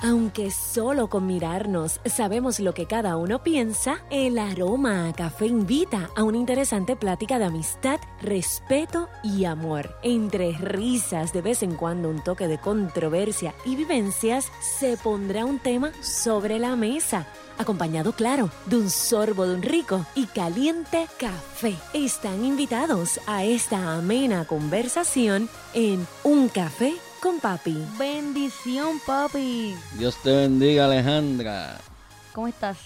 Aunque solo con mirarnos sabemos lo que cada uno piensa, el aroma a café invita a una interesante plática de amistad, respeto y amor. Entre risas, de vez en cuando un toque de controversia y vivencias, se pondrá un tema sobre la mesa acompañado, claro, de un sorbo de un rico y caliente café. Están invitados a esta amena conversación en Un Café con Papi. Bendición, papi. Dios te bendiga, Alejandra. ¿Cómo estás?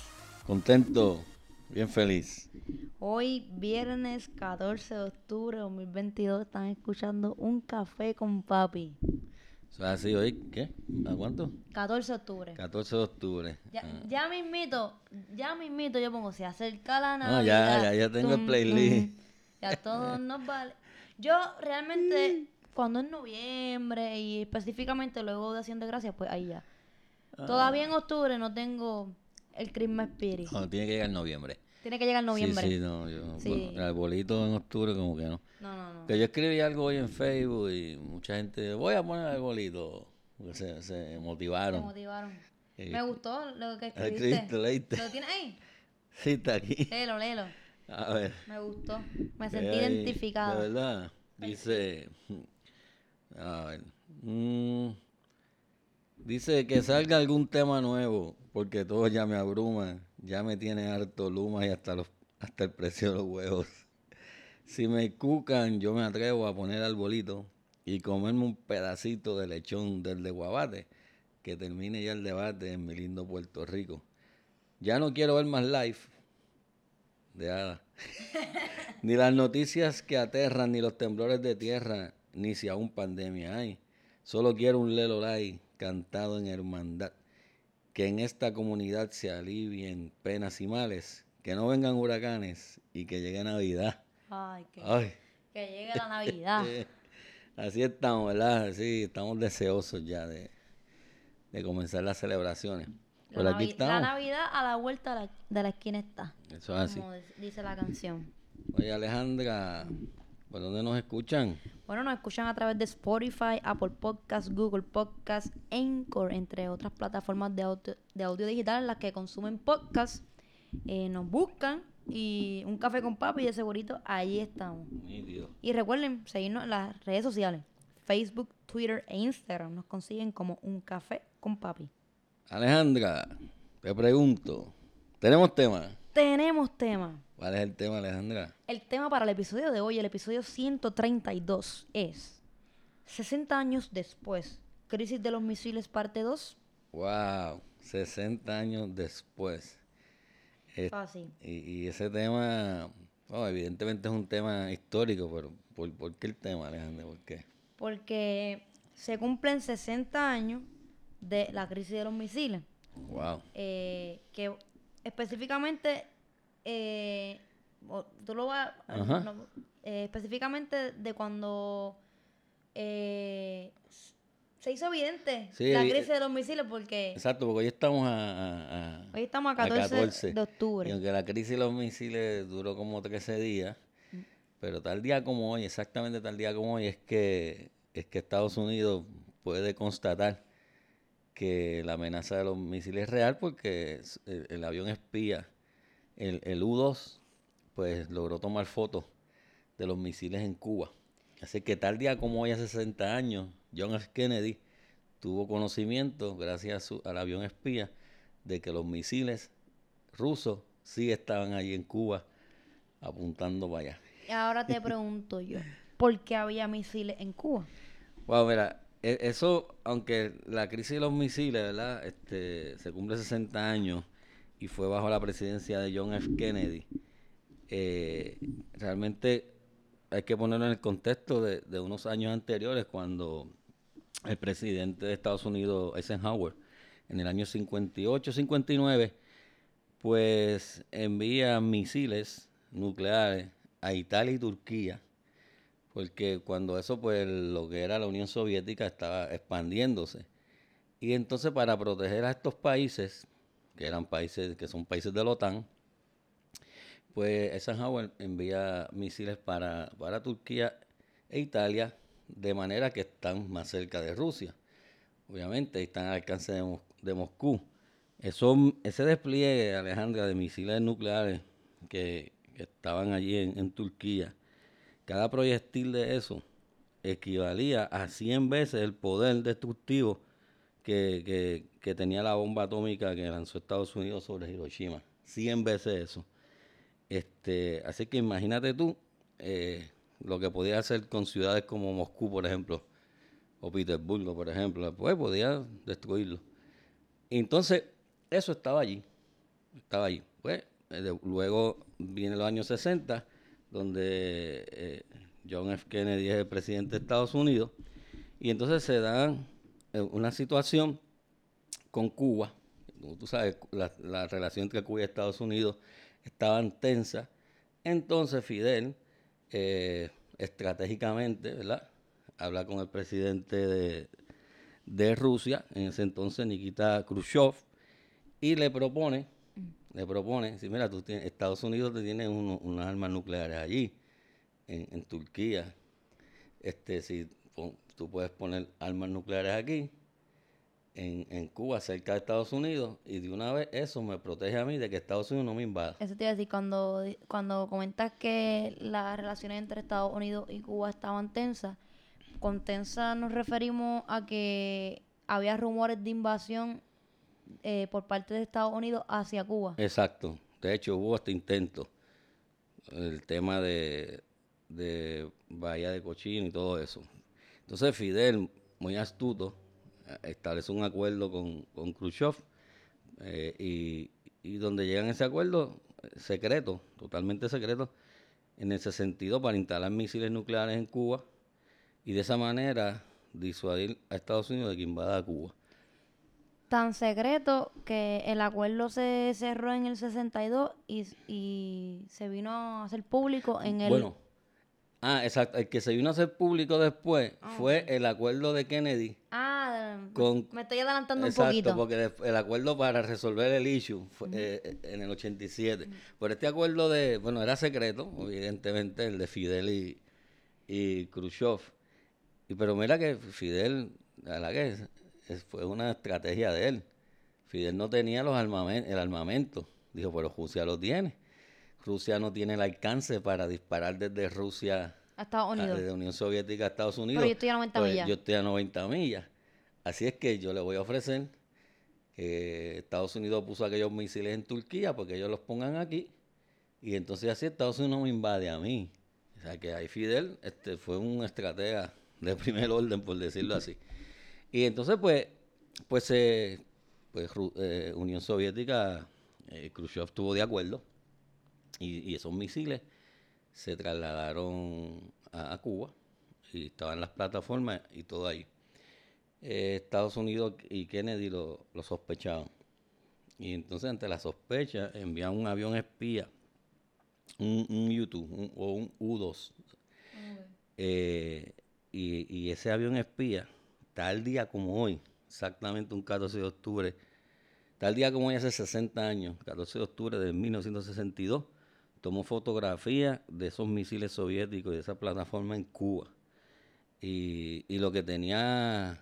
Contento, bien feliz. Hoy, viernes 14 de octubre de 2022, están escuchando Un Café con Papi. Eso es así hoy, ¿qué? ¿A cuánto? 14 de octubre. 14 de octubre. Ya, Ah. ya mismito, ya mismito yo pongo, se acerca la No, Navidad. ya, ya, ya tengo el playlist. tum. Ya todo nos vale. Yo realmente, cuando es noviembre y específicamente luego de Acción de Gracias, pues ahí ya. Ah. Todavía en octubre no tengo el Christmas Spirit. No, tiene que llegar en noviembre. Tiene que llegar noviembre. Sí, sí, no, yo, Sí. bueno, el arbolito en octubre como que no. No, no, no. Que yo escribí algo hoy en Facebook y mucha gente, voy a poner arbolito, porque se, se motivaron. motivaron. Eh, Me gustó lo que ¿lo escribiste. escribiste, lo leíste? ¿Lo tienes ahí? Sí, está aquí. Léelo, léelo. A ver. Me gustó. Me sentí Ahí, identificada. De verdad. Dice. A ver. mm, dice que salga algún tema nuevo, porque todo ya me abruma. Ya me tiene harto luma y hasta, los, hasta el precio de los huevos. Si me cucan, yo me atrevo a poner arbolito y comerme un pedacito de lechón del de Guabate. Que termine ya el debate en mi lindo Puerto Rico. Ya no quiero ver más live. De nada. Ni las noticias que aterran, ni los temblores de tierra, ni si aún pandemia hay. Solo quiero un lelolay cantado en hermandad. Que en esta comunidad se alivien penas y males. Que no vengan huracanes y que llegue Navidad. Ay, que, Ay, que llegue la Navidad. así estamos, ¿verdad? Sí, estamos deseosos ya de, de comenzar las celebraciones. La, Por aquí Navi- la estamos. Navidad a la vuelta de la, de la esquina está. Eso es así. Como dice la canción. Oye, Alejandra, ¿por dónde nos escuchan? Bueno, nos escuchan a través de Spotify, Apple Podcasts, Google Podcasts, Anchor, entre otras plataformas de audio, de audio digital en las que consumen podcasts. Eh, nos buscan y un café con papi de segurito, ahí estamos. Y recuerden seguirnos en las redes sociales, Facebook, Twitter e Instagram. Nos consiguen como un café con papi. Alejandra, te pregunto, ¿tenemos tema? Tenemos tema. ¿Cuál es el tema, Alejandra? El tema para el episodio de hoy, el episodio 132, es 60 años después, crisis de los misiles parte 2. Wow, 60 años después. Eh, Fácil. y, y ese tema, oh, evidentemente es un tema histórico, pero ¿por, por qué el tema, Alejandra? ¿Por qué? Porque se cumplen 60 años de la crisis de los misiles. Wow. eh, que específicamente, eh, tú lo vas, no, eh, específicamente de cuando eh, se hizo evidente Sí, la evi- crisis de los misiles, porque Exacto, porque hoy estamos a, a- hoy estamos a 14, de octubre. Y aunque la crisis de los misiles duró como 13 días, Mm. pero tal día como hoy, exactamente tal día como hoy, es que, es que Estados Unidos puede constatar que la amenaza de los misiles es real porque el avión espía, el, el U-2, pues logró tomar fotos de los misiles en Cuba. Así que tal día como hoy, hace 60 años, John F. Kennedy tuvo conocimiento, gracias a su- al avión espía, de que los misiles rusos sí estaban allí en Cuba apuntando para allá. Ahora te pregunto yo, ¿por qué había misiles en Cuba? Wow, mira, e- eso, aunque la crisis de los misiles, ¿verdad? Este, se cumple 60 años y fue bajo la presidencia de John F. Kennedy, eh, realmente hay que ponerlo en el contexto de, de unos años anteriores cuando el presidente de Estados Unidos, Eisenhower, en el año 58-59, pues envía misiles nucleares a Italia y Turquía porque cuando eso, pues lo que era la Unión Soviética estaba expandiéndose. Y entonces para proteger a estos países, que eran países, que son países de la OTAN, pues Eisenhower envía misiles para, para Turquía e Italia, de manera que están más cerca de Rusia. Obviamente están al alcance de, Mos- de Moscú, eso, ese despliegue, Alejandra, de misiles nucleares que, estaban allí en, Turquía, cada proyectil de eso equivalía a 100 veces el poder destructivo que, tenía la bomba atómica que lanzó Estados Unidos sobre Hiroshima. 100 veces eso. Este, así que imagínate tú eh, lo que podía hacer con ciudades como Moscú, por ejemplo, o Petersburgo, por ejemplo, pues podía destruirlo. Entonces, eso estaba allí, estaba allí. Pues, eh, luego viene los años 60, donde eh, John F. Kennedy es el presidente de Estados Unidos, y entonces se da eh, una situación con Cuba. Como tú sabes, la, la relación entre Cuba y Estados Unidos estaba tensa. Entonces Fidel, estratégicamente, ¿verdad? habla con el presidente de, Rusia, en ese entonces Nikita Khrushchev, y le propone, mm. le propone, si mira, tú tienes, Estados Unidos te tiene unas armas nucleares allí, en, Turquía, este, si tú puedes poner armas nucleares aquí, en, en, Cuba, cerca de Estados Unidos, y de una vez eso me protege a mí de que Estados Unidos no me invada. Eso te iba a decir, cuando, cuando comentas que las relaciones entre Estados Unidos y Cuba estaban tensas, con tensa nos referimos a que había rumores de invasión eh, por parte de Estados Unidos hacia Cuba. Exacto. De hecho, hubo este intento. El tema de, de Bahía de Cochino y todo eso. Entonces Fidel, muy astuto, establece un acuerdo con, con Khrushchev eh, y, y, donde llegan ese acuerdo, secreto, totalmente secreto, en ese sentido para instalar misiles nucleares en Cuba y de esa manera disuadir a Estados Unidos de que invada Cuba. Tan secreto que el acuerdo se cerró en el 62 y, y se vino a hacer público en el... Bueno, ah, exacto, el que se vino a hacer público después ah, fue el acuerdo de Kennedy. Ah, con, me estoy adelantando un poquito. Exacto, porque el acuerdo para resolver el issue fue eh, en el 87. Por este acuerdo de, bueno, era secreto, evidentemente, el de Fidel y, y Khrushchev pero mira que Fidel, la que fue una estrategia de él. Fidel no tenía los el armamento. Dijo, pero Rusia lo tiene. Rusia no tiene el alcance para disparar desde Rusia a Estados Unidos. desde Unión Soviética a Estados Unidos. Pero yo estoy a 90 pues, millas. Yo estoy a 90 millas. Así es que yo le voy a ofrecer que Estados Unidos puso aquellos misiles en Turquía porque ellos los pongan aquí. Y entonces así Estados Unidos no me invade a mí. O sea que ahí Fidel este, fue un estratega de primer orden, por decirlo así. Y entonces, pues, pues, eh, pues eh, Unión Soviética, eh, Khrushchev estuvo de acuerdo y, esos misiles se trasladaron a, Cuba y estaban las plataformas y todo ahí. Eh, Estados Unidos y Kennedy lo, sospechaban. Y entonces, ante la sospecha, enviaron un avión espía, un, un U-2 o un U-2, eh, y, ese avión espía, tal día como hoy, exactamente un 14 de octubre, tal día como hoy hace 60 años, 14 de octubre de 1962, tomó fotografías de esos misiles soviéticos y de esa plataforma en Cuba. Y, lo que tenía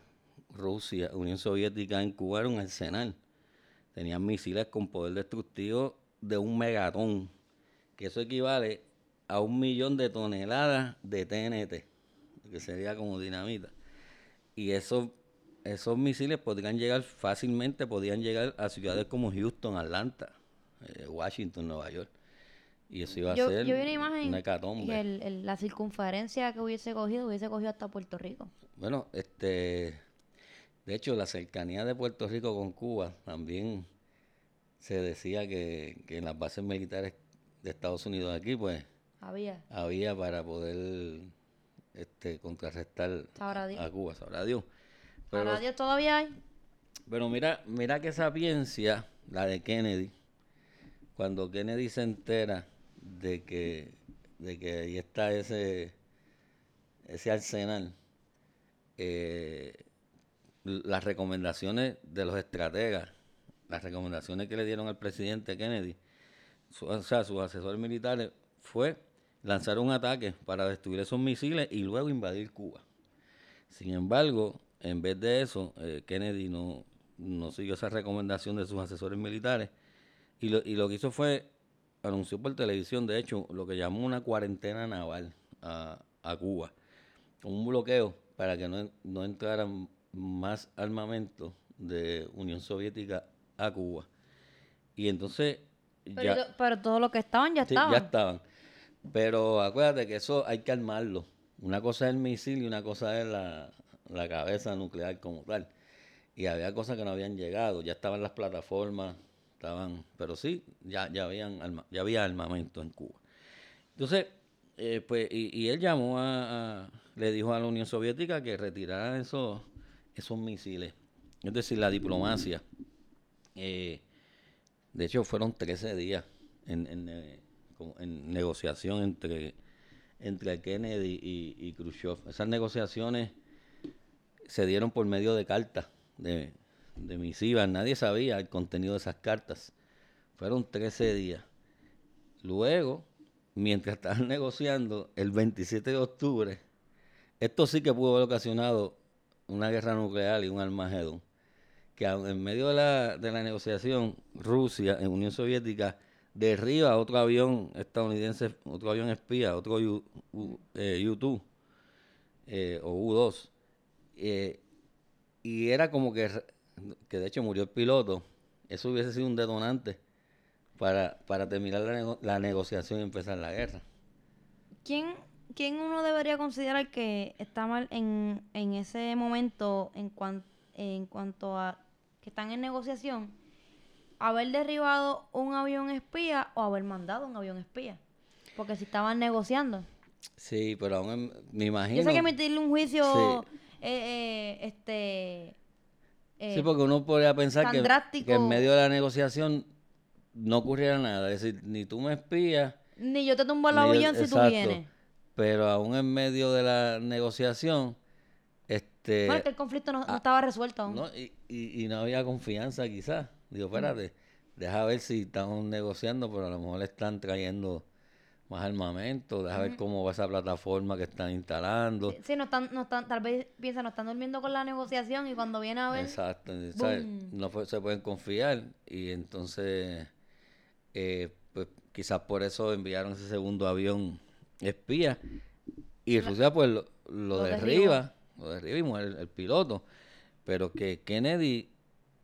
Rusia, Unión Soviética en Cuba era un arsenal. Tenían misiles con poder destructivo de un megatón, que eso equivale a un millón de toneladas de TNT que sería como dinamita. Y esos, esos misiles podrían llegar fácilmente, podrían llegar a ciudades como Houston, Atlanta, eh, Washington, Nueva York. Y eso iba a ser yo vi una imagen que la circunferencia que hubiese cogido, hubiese cogido hasta Puerto Rico. Bueno, este, de hecho, la cercanía de Puerto Rico con Cuba también se decía que, que en las bases militares de Estados Unidos aquí, pues, había, había para poder este, contrarrestar a Cuba, sabrá Dios. Pero, Dios todavía hay. Pero mira, mira qué sapiencia la de Kennedy. Cuando Kennedy se entera de que, de que ahí está ese, ese arsenal, eh, las recomendaciones de los estrategas, las recomendaciones que le dieron al presidente Kennedy, o sea, sus asesores militares, fue lanzar un ataque para destruir esos misiles y luego invadir Cuba. Sin embargo, en vez de eso, eh, Kennedy no, no siguió esa recomendación de sus asesores militares y lo, y lo que hizo fue, anunció por televisión, de hecho, lo que llamó una cuarentena naval a, a Cuba, un bloqueo para que no, no entraran más armamento de Unión Soviética a Cuba. Y entonces... Pero, ya, pero todo lo que estaban ya Sí, estaban. ya estaban. Pero acuérdate que eso hay que armarlo. Una cosa es el misil y una cosa es la, la cabeza nuclear como tal. Y había cosas que no habían llegado, ya estaban las plataformas, estaban, pero sí, ya, ya, habían arma- ya había armamento en Cuba. Entonces, eh, pues, y, y él llamó a, le dijo a la Unión Soviética que retiraran esos, esos misiles. Es decir, la diplomacia. eh, de hecho, fueron 13 días en, en, eh, en negociación entre, entre Kennedy y, y Khrushchev. Esas negociaciones se dieron por medio de cartas, de, de misivas. Nadie sabía el contenido de esas cartas. Fueron 13 días. Luego, mientras estaban negociando, el 27 de octubre, esto sí que pudo haber ocasionado una guerra nuclear y un Armagedón que en medio de la, de la negociación, Rusia, en Unión Soviética, derriba otro avión estadounidense, otro avión espía, otro U, U- eh, U-2 eh, o U-2. eh, y era como que, que de hecho murió el piloto. Eso hubiese sido un detonante para, para terminar la, nego- la negociación y empezar la guerra. ¿Quién, quién uno debería considerar que está mal en, en ese momento en, cuan- en cuanto a que están en negociación? ¿Haber derribado un avión espía o haber mandado un avión espía? Porque si estaban negociando. Sí, pero aún me imagino... Yo sé que emitirle un juicio, Sí. eh, eh, este... eh, Sí, porque uno podría pensar que, en medio de la negociación no ocurriera nada. Es decir, ni tú me espías. Ni yo te tumbo el avión si tú vienes. Pero aún en medio de la negociación, este, Bueno, es que el conflicto no, no ah, estaba resuelto aún. no, y, y- y no había confianza quizás. Digo, espérate, deja ver si estamos negociando, pero a lo mejor le están trayendo más armamento, deja ver cómo va esa plataforma que están instalando. Sí, no están, no están, tal vez piensan, no están durmiendo con la negociación y cuando viene a ver, Exacto, ¿sabes? no fue- se pueden confiar y entonces eh, pues quizás por eso enviaron ese segundo avión espía y Rusia pues lo, lo Lo derriba, lo derriba el, el piloto, pero que Kennedy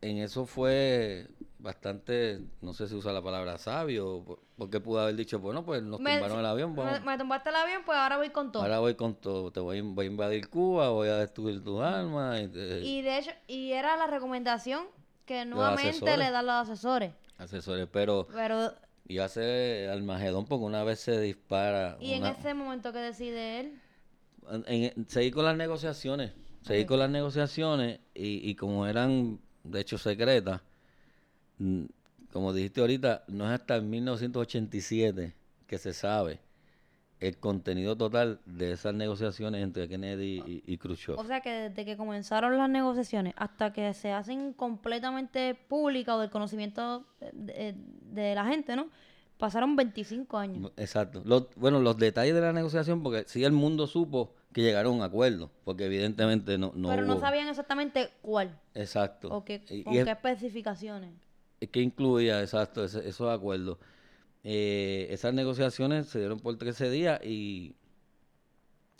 en eso fue bastante, no sé si usa la palabra sabio, por- porque pudo haber dicho, bueno pues nos me, tumbaron el avión, me, vamos, me tumbaste el avión, pues ahora voy con todo. ahora voy con todo, te voy, a in- voy a invadir Cuba, voy a destruir tus armas, y te- Y de hecho, y era la recomendación que nuevamente le dan los asesores. asesores, pero Pero, iba a ser Armagedón porque una vez se dispara. y en ese momento que decide él, en- en- seguir con las negociaciones. Seguir con las negociaciones y, y como eran de hecho secretas, como dijiste ahorita, no es hasta 1987 que se sabe el contenido total de esas negociaciones entre Kennedy y, y Khrushchev. o sea que desde que comenzaron las negociaciones hasta que se hacen completamente públicas o del conocimiento de, de la gente, ¿no? Pasaron 25 años. Exacto. Los- bueno, los detalles de la negociación, porque sí el mundo supo que llegaron a un acuerdo, porque evidentemente no, no pero no sabían exactamente cuál Exacto. o qué, con y es- qué especificaciones. ¿Qué incluía, exacto, esos acuerdos? Eh, esas negociaciones se dieron por 13 días y,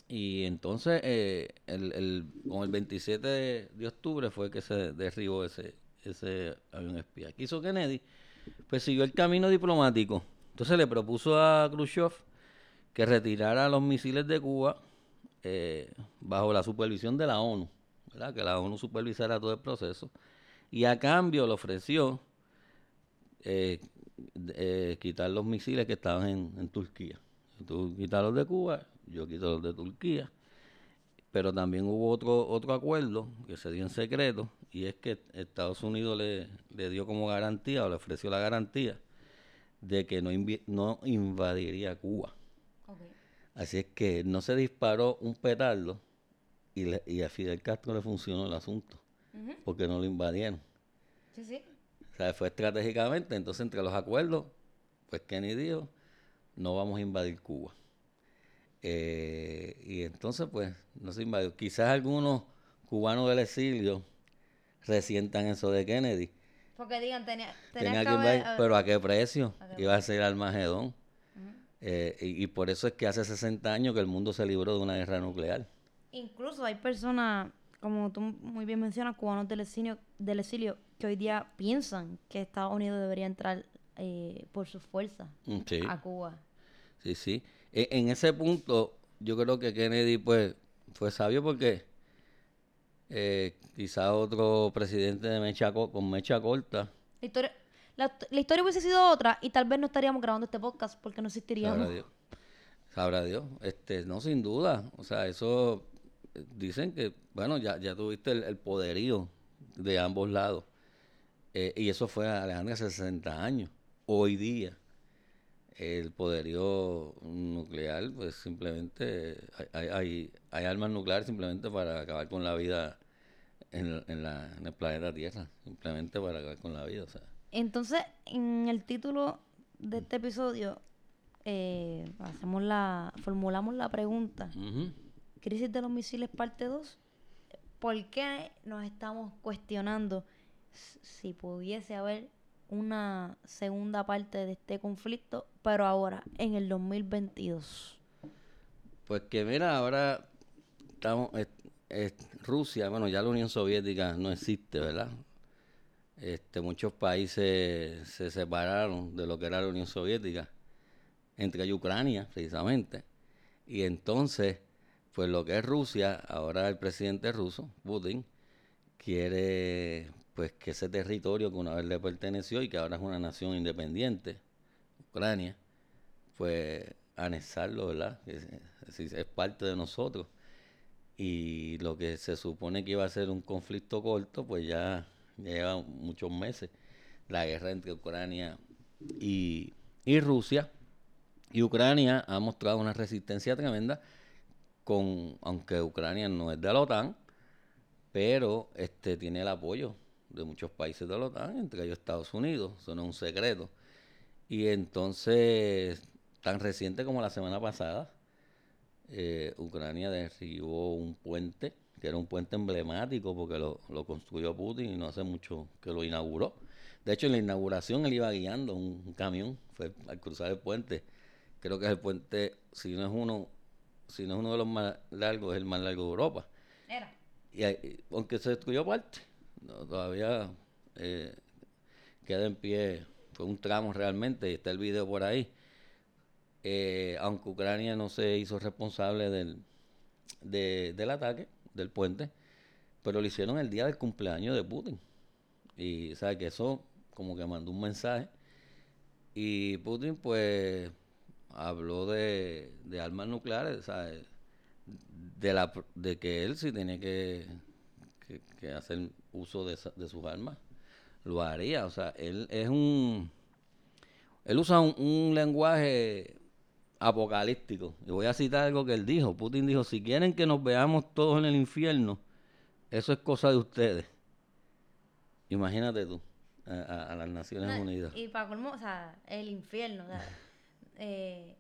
y entonces eh, el, el, con el 27 de, octubre fue que se derribó ese, ese avión espía. ¿Qué hizo Kennedy? Pues siguió el camino diplomático. Entonces le propuso a Khrushchev que retirara los misiles de Cuba eh, bajo la supervisión de la ONU, ¿verdad? que la ONU supervisara todo el proceso. Y a cambio le ofreció eh, eh, quitar los misiles que estaban en, en Turquía. Tú quitas los de Cuba, yo quito los de Turquía. Pero también hubo otro otro acuerdo que se dio en secreto y es que Estados Unidos le, le dio como garantía o le ofreció la garantía de que no, no invadiría Cuba. Así es que no se disparó un petardo y, le- y a Fidel Castro le funcionó el asunto porque no lo invadieron. Sí, sí. O sea, fue estratégicamente. Entonces, entre los acuerdos, pues Kenny dijo, no vamos a invadir Cuba. Eh, y entonces, pues, no se invadió. Quizás algunos cubanos del exilio resientan eso de Kennedy. Porque digan, tenía, Tenía que invadir, pero ¿a qué precio? ¿A qué Iba a ser Armagedón. Eh, y, y por eso es que hace 60 años que el mundo se libró de una guerra nuclear. Incluso hay personas, como tú muy bien mencionas, cubanos del exilio, del exilio que hoy día piensan que Estados Unidos debería entrar eh, por su fuerza Mm, Sí, a Cuba. sí, sí. E- en ese punto, yo creo que Kennedy pues fue sabio porque eh, quizá otro presidente de mecha co- con mecha corta, La historia, la, la historia hubiese sido otra y tal vez no estaríamos grabando este podcast porque no existiríamos. sabrá Dios. Sabrá Dios. Este, no, sin duda. O sea, eso dicen que, bueno, ya, ya tuviste el, el poderío de ambos lados. Eh, y eso fue Alejandra hace 60 años. Hoy día, el poderío nuclear, pues simplemente hay, hay, armas nucleares simplemente para acabar con la vida en, en la- en el planeta Tierra. Simplemente para acabar con la vida. O sea, Entonces, en el título de este episodio, eh, hacemos la, formulamos la pregunta. Crisis de los misiles parte 2. ¿Por qué nos estamos cuestionando si pudiese haber una segunda parte de este conflicto, pero ahora, en el 2022? Pues que mira, ahora estamos, es- es Rusia, bueno, ya la Unión Soviética no existe, ¿verdad? Este, muchos países se separaron de lo que era la Unión Soviética, entre Ucrania, precisamente. Y entonces, pues lo que es Rusia, ahora el presidente ruso, Putin, quiere pues que ese territorio que una vez le perteneció y que ahora es una nación independiente, Ucrania, pues anexarlo, ¿verdad? Es, parte de nosotros. Y lo que se supone que iba a ser un conflicto corto, pues ya, ya lleva muchos meses. La guerra entre Ucrania y, y Rusia. Y Ucrania ha mostrado una resistencia tremenda, con, aunque Ucrania no es de la OTAN, pero este tiene el apoyo de muchos países de la OTAN, entre ellos Estados Unidos, eso no es un secreto. Y entonces, tan reciente como la semana pasada, eh, Ucrania derribó un puente, que era un puente emblemático porque lo, construyó Putin y no hace mucho que lo inauguró. De hecho, en la inauguración él iba guiando un, un camión, fue al cruzar el puente. Creo que es el puente, si no es uno, si no es uno de los más largos, es el más largo de Europa. Era. Y aunque se destruyó parte, no, todavía eh, queda en pie, fue un tramo realmente, y está el video por ahí. Eh, aunque Ucrania no se hizo responsable del, de- del ataque, del puente, pero lo hicieron el día del cumpleaños de Putin. Y sabe que eso como que mandó un mensaje. Y Putin pues habló de, de armas nucleares, ¿sabe? de la de que él sí tenía que, que- que hacer uso de, esa- de sus armas lo haría o sea él es un él usa un, un lenguaje apocalíptico y voy a citar algo que él dijo Putin dijo si quieren que nos veamos todos en el infierno eso es cosa de ustedes imagínate tú a, a- a las Naciones No, Unidas Y para colmo, o sea, el infierno. o sea, eh,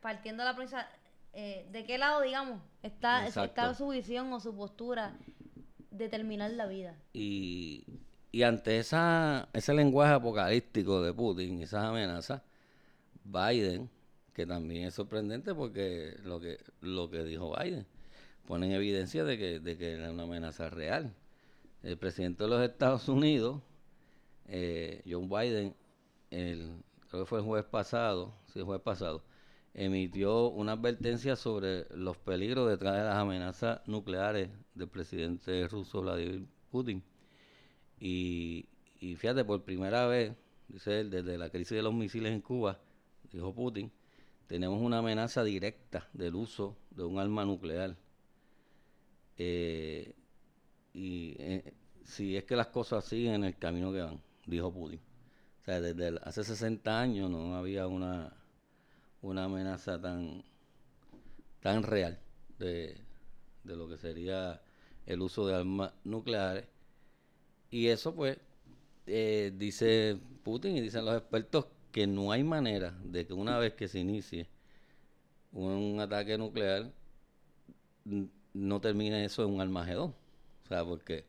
partiendo de la premisa, eh, ¿de qué lado, digamos, está, está su visión o su postura de terminar la vida? Y, y ante esa, ese lenguaje apocalíptico de Putin y esas amenazas, Biden, que también es sorprendente porque lo que, lo que dijo Biden, pone en evidencia de que, de que era una amenaza real. El presidente de los Estados Unidos, eh, John Biden, el, creo que fue el jueves pasado, sí, el jueves pasado, emitió una advertencia sobre los peligros detrás de las amenazas nucleares del presidente ruso Vladimir Putin. Y, y fíjate, por primera vez, dice él, desde la crisis de los misiles en Cuba, dijo Putin, tenemos una amenaza directa del uso de un arma nuclear. Eh, y eh, si es que las cosas siguen en el camino que van, dijo Putin. O sea, desde hace 60 años no había una, una amenaza tan, tan real de, de lo que sería el uso de armas nucleares. Y eso pues eh, dice Putin y dicen los expertos que no hay manera de que una vez que se inicie un ataque nuclear no termine eso en un armagedón. O sea, porque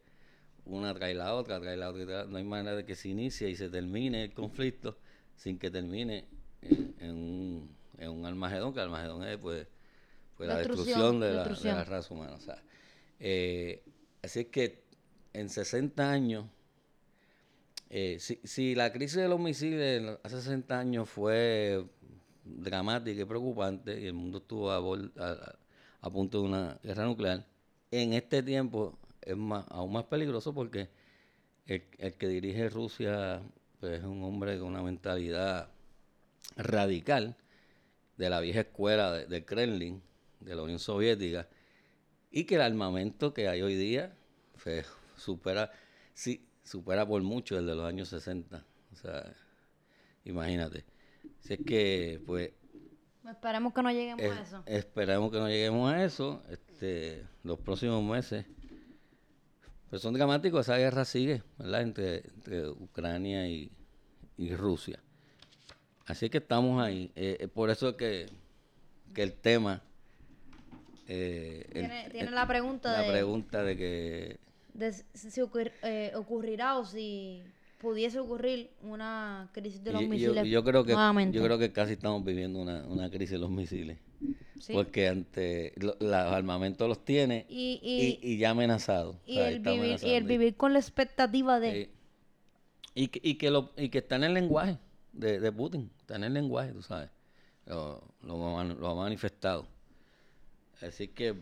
una trae la otra, trae la otra, no hay manera de que se inicie y se termine el conflicto sin que termine en, un, en un Armagedón, que Armagedón es pues, pues la destrucción, de, La, de, la, raza humana. O sea, eh, así es que en 60 años, eh, si, si la crisis de los misiles hace 60 años fue dramática y preocupante y el mundo estuvo a, a, punto de una guerra nuclear, en este tiempo es más, aún más peligroso porque el, el que dirige Rusia pues, es un hombre con una mentalidad radical de la vieja escuela de, Kremlin, de la Unión Soviética, y que el armamento que hay hoy día pues, supera, sí, supera por mucho el de los años 60. O sea, imagínate. Si es que, pues... Esperemos que no lleguemos a eso. Esperemos que no lleguemos a eso. Este, los próximos meses pues son dramáticos, esa guerra sigue, ¿verdad? Entre, Ucrania y, Rusia. Así que estamos ahí. Eh, por eso es que, el tema... Eh, tiene, la pregunta de... La pregunta de que... si eh, ocurrirá o si pudiese ocurrir una crisis de los misiles yo, creo que yo creo que casi estamos viviendo una, una crisis de los misiles porque ante los armamentos los tiene y, y, ya amenazado. Y, el, vivir, y el vivir con la expectativa de y, que, y que lo y que está en el lenguaje de, de Putin. Está en el lenguaje tú sabes. Lo, lo, lo ha manifestado. Así que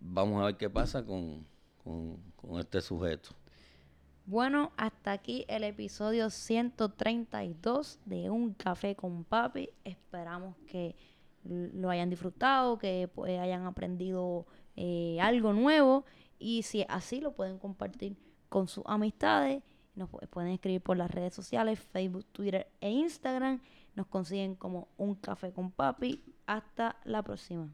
vamos a ver qué pasa con, con, con este sujeto. Bueno, hasta aquí el episodio 132 de Un Café con Papi. Esperamos que lo hayan disfrutado, que pues, hayan aprendido eh, algo nuevo y si así lo pueden compartir con sus amistades. Nos pueden escribir por las redes sociales, Facebook, Twitter e Instagram. Nos consiguen como Un Café con Papi. Hasta la próxima.